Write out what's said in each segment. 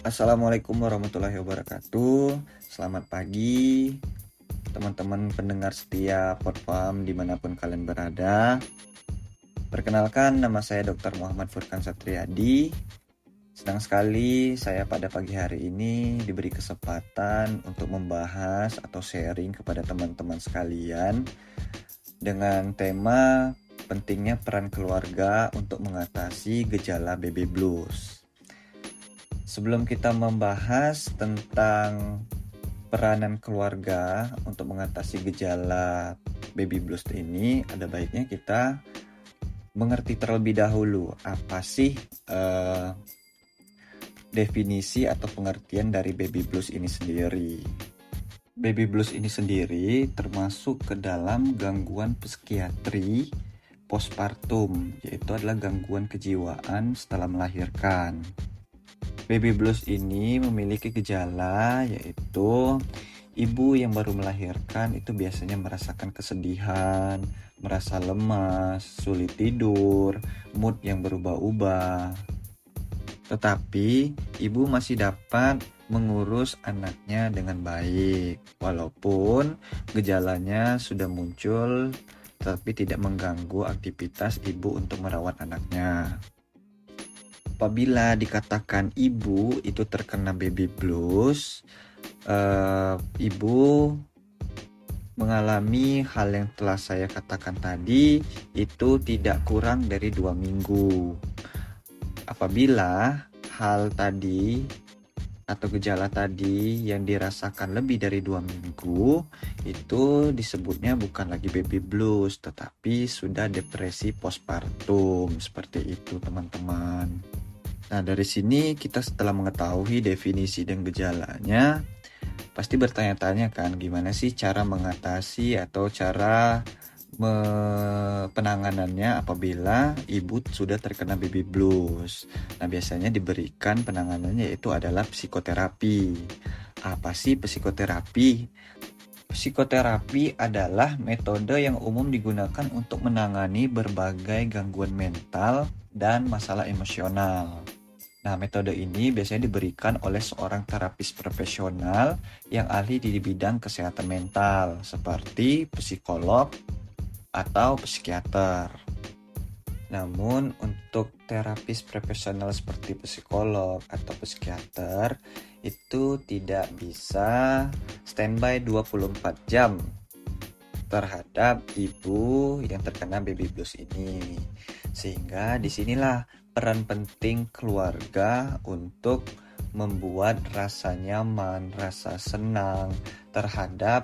Assalamualaikum warahmatullahi wabarakatuh. Selamat pagi Teman-teman pendengar setia Potfam di mana pun kalian berada. Perkenalkan nama saya Dr. Muhammad Furkan Satriadi Senang sekali saya pada pagi hari ini diberi kesempatan untuk membahas atau sharing kepada teman-teman sekalian Dengan tema pentingnya peran keluarga untuk mengatasi gejala baby blues Sebelum kita membahas tentang peranan keluarga untuk mengatasi gejala baby blues ini, ada baiknya kita mengerti terlebih dahulu apa sih uh, definisi atau pengertian dari baby blues ini sendiri. Baby blues ini sendiri termasuk ke dalam gangguan psikiatri postpartum, yaitu adalah gangguan kejiwaan setelah melahirkan. Baby blues ini memiliki gejala yaitu ibu yang baru melahirkan itu biasanya merasakan kesedihan, merasa lemas, sulit tidur, mood yang berubah-ubah. Tetapi ibu masih dapat mengurus anaknya dengan baik, walaupun gejalanya sudah muncul tetapi tidak mengganggu aktivitas ibu untuk merawat anaknya apabila dikatakan ibu itu terkena baby blues, uh, ibu mengalami hal yang telah saya katakan tadi itu tidak kurang dari dua minggu. Apabila hal tadi atau gejala tadi yang dirasakan lebih dari dua minggu itu disebutnya bukan lagi baby blues tetapi sudah depresi postpartum seperti itu teman-teman. Nah, dari sini kita setelah mengetahui definisi dan gejalanya, pasti bertanya-tanya kan gimana sih cara mengatasi atau cara penanganannya apabila ibu sudah terkena baby blues. Nah, biasanya diberikan penanganannya itu adalah psikoterapi. Apa sih psikoterapi? Psikoterapi adalah metode yang umum digunakan untuk menangani berbagai gangguan mental dan masalah emosional. Nah, metode ini biasanya diberikan oleh seorang terapis profesional yang ahli di bidang kesehatan mental, seperti psikolog atau psikiater. Namun, untuk terapis profesional seperti psikolog atau psikiater itu tidak bisa standby 24 jam terhadap ibu yang terkena baby blues ini. Sehingga di sinilah peran penting keluarga untuk membuat rasa nyaman, rasa senang terhadap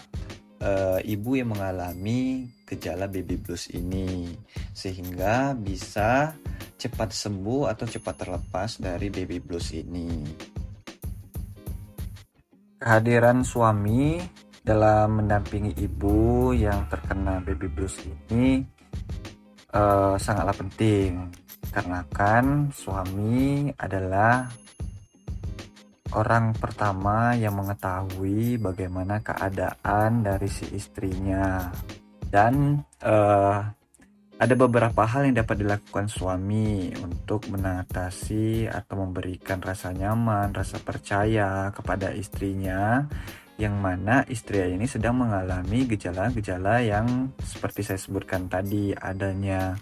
e, ibu yang mengalami gejala baby blues ini, sehingga bisa cepat sembuh atau cepat terlepas dari baby blues ini. Kehadiran suami dalam mendampingi ibu yang terkena baby blues ini e, sangatlah penting. Karena kan suami adalah orang pertama yang mengetahui bagaimana keadaan dari si istrinya. Dan uh, ada beberapa hal yang dapat dilakukan suami untuk mengatasi atau memberikan rasa nyaman, rasa percaya kepada istrinya yang mana istri ini sedang mengalami gejala-gejala yang seperti saya sebutkan tadi adanya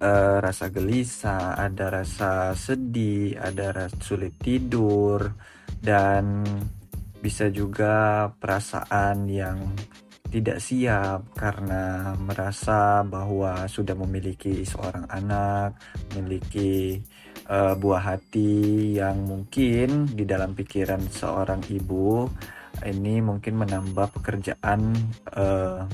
uh, rasa gelisah, ada rasa sedih, ada rasa sulit tidur, dan bisa juga perasaan yang tidak siap karena merasa bahwa sudah memiliki seorang anak, memiliki uh, buah hati yang mungkin di dalam pikiran seorang ibu ini mungkin menambah pekerjaan uh,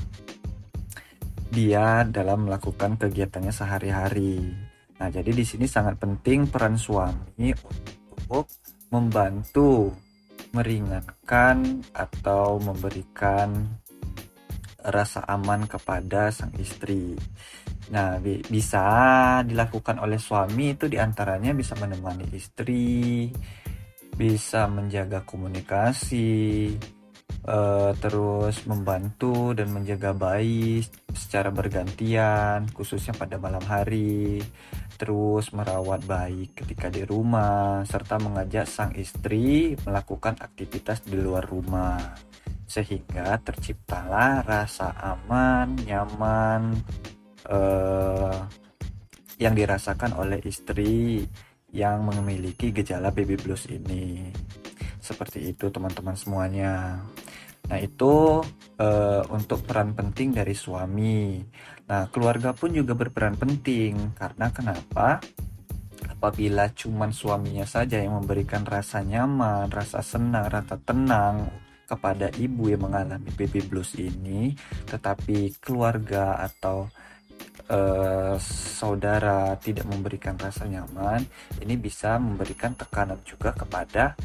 dia dalam melakukan kegiatannya sehari-hari. Nah, jadi di sini sangat penting peran suami untuk membantu meringankan atau memberikan rasa aman kepada sang istri. Nah, bi bisa dilakukan oleh suami itu di antaranya bisa menemani istri, bisa menjaga komunikasi, uh, terus membantu dan menjaga bayi secara bergantian, khususnya pada malam hari, terus merawat bayi ketika di rumah, serta mengajak sang istri melakukan aktivitas di luar rumah, sehingga terciptalah rasa aman, nyaman, uh, yang dirasakan oleh istri yang memiliki gejala baby blues ini. Seperti itu teman-teman semuanya. Nah, itu uh, untuk peran penting dari suami. Nah, keluarga pun juga berperan penting karena kenapa? Apabila cuman suaminya saja yang memberikan rasa nyaman, rasa senang, rasa tenang kepada ibu yang mengalami baby blues ini, tetapi keluarga atau uh, saudara tidak memberikan rasa nyaman, ini bisa memberikan tekanan juga kepada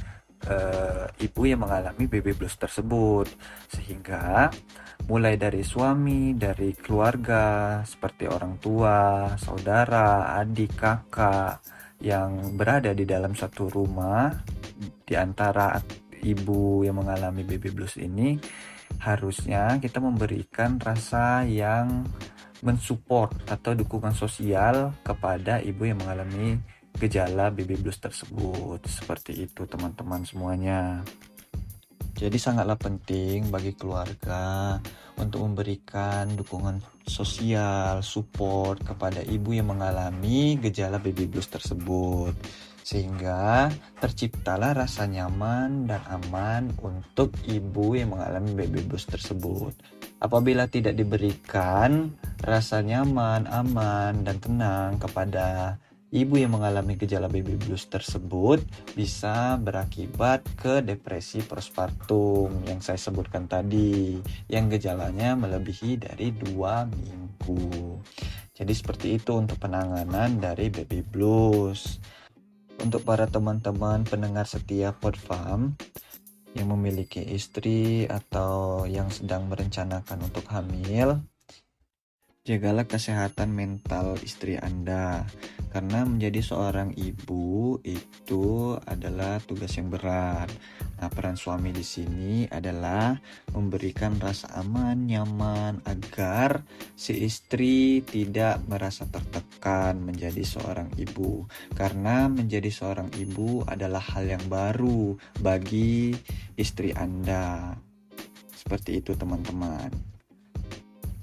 uh, ibu yang mengalami baby blues tersebut. Sehingga mulai dari suami, dari keluarga seperti orang tua, saudara, adik, kakak yang berada di dalam satu rumah di antara ibu yang mengalami baby blues ini harusnya kita memberikan rasa yang mensupport atau dukungan sosial kepada ibu yang mengalami gejala baby blues tersebut. Seperti itu teman-teman semuanya. Jadi sangatlah penting bagi keluarga untuk memberikan dukungan sosial, support kepada ibu yang mengalami gejala baby blues tersebut. Sehingga terciptalah rasa nyaman dan aman untuk ibu yang mengalami baby blues tersebut. Apabila tidak diberikan rasa nyaman, aman, dan tenang kepada ibu yang mengalami gejala baby blues tersebut bisa berakibat ke depresi postpartum yang saya sebutkan tadi yang gejalanya melebihi dari dua minggu. Jadi seperti itu untuk penanganan dari baby blues. Untuk para teman-teman pendengar setia Podfam yang memiliki istri atau yang sedang merencanakan untuk hamil Jagalah kesehatan mental istri Anda, karena menjadi seorang ibu itu adalah tugas yang berat. Nah, peran suami di sini adalah memberikan rasa aman, nyaman agar si istri tidak merasa tertekan menjadi seorang ibu, karena menjadi seorang ibu adalah hal yang baru bagi istri Anda. Seperti itu, teman-teman.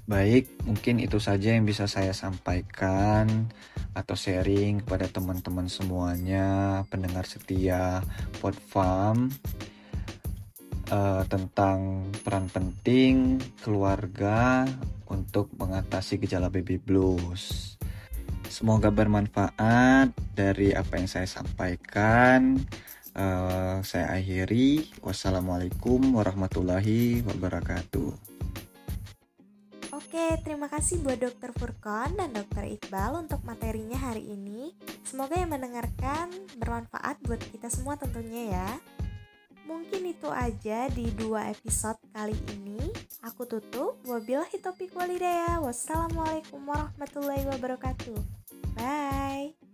Baik, mungkin itu saja yang bisa saya sampaikan atau sharing kepada teman-teman semuanya, pendengar setia Podfarm uh, tentang peran penting keluarga untuk mengatasi gejala baby blues. Semoga bermanfaat dari apa yang saya sampaikan. Uh, saya akhiri. Wassalamualaikum warahmatullahi wabarakatuh. Terima kasih buat Dokter Furkon dan Dokter Iqbal untuk materinya hari ini. Semoga yang mendengarkan bermanfaat buat kita semua tentunya ya. Mungkin itu aja di dua episode kali ini. Aku tutup. Wabillahi topik walidaya. Wassalamualaikum warahmatullahi wabarakatuh. Bye.